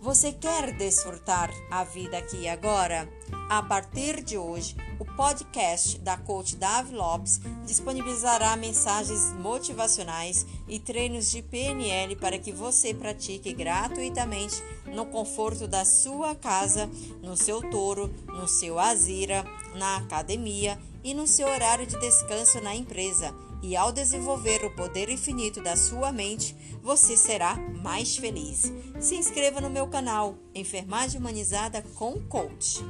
Você quer desfrutar a vida aqui e agora? A partir de hoje, o podcast da coach Davi Lopes disponibilizará mensagens motivacionais e treinos de PNL para que você pratique gratuitamente no conforto da sua casa, no seu touro, no seu azira, na academia e no seu horário de descanso na empresa. E ao desenvolver o poder infinito da sua mente, você será mais feliz. Se inscreva no meu canal Enfermagem Humanizada com Coach.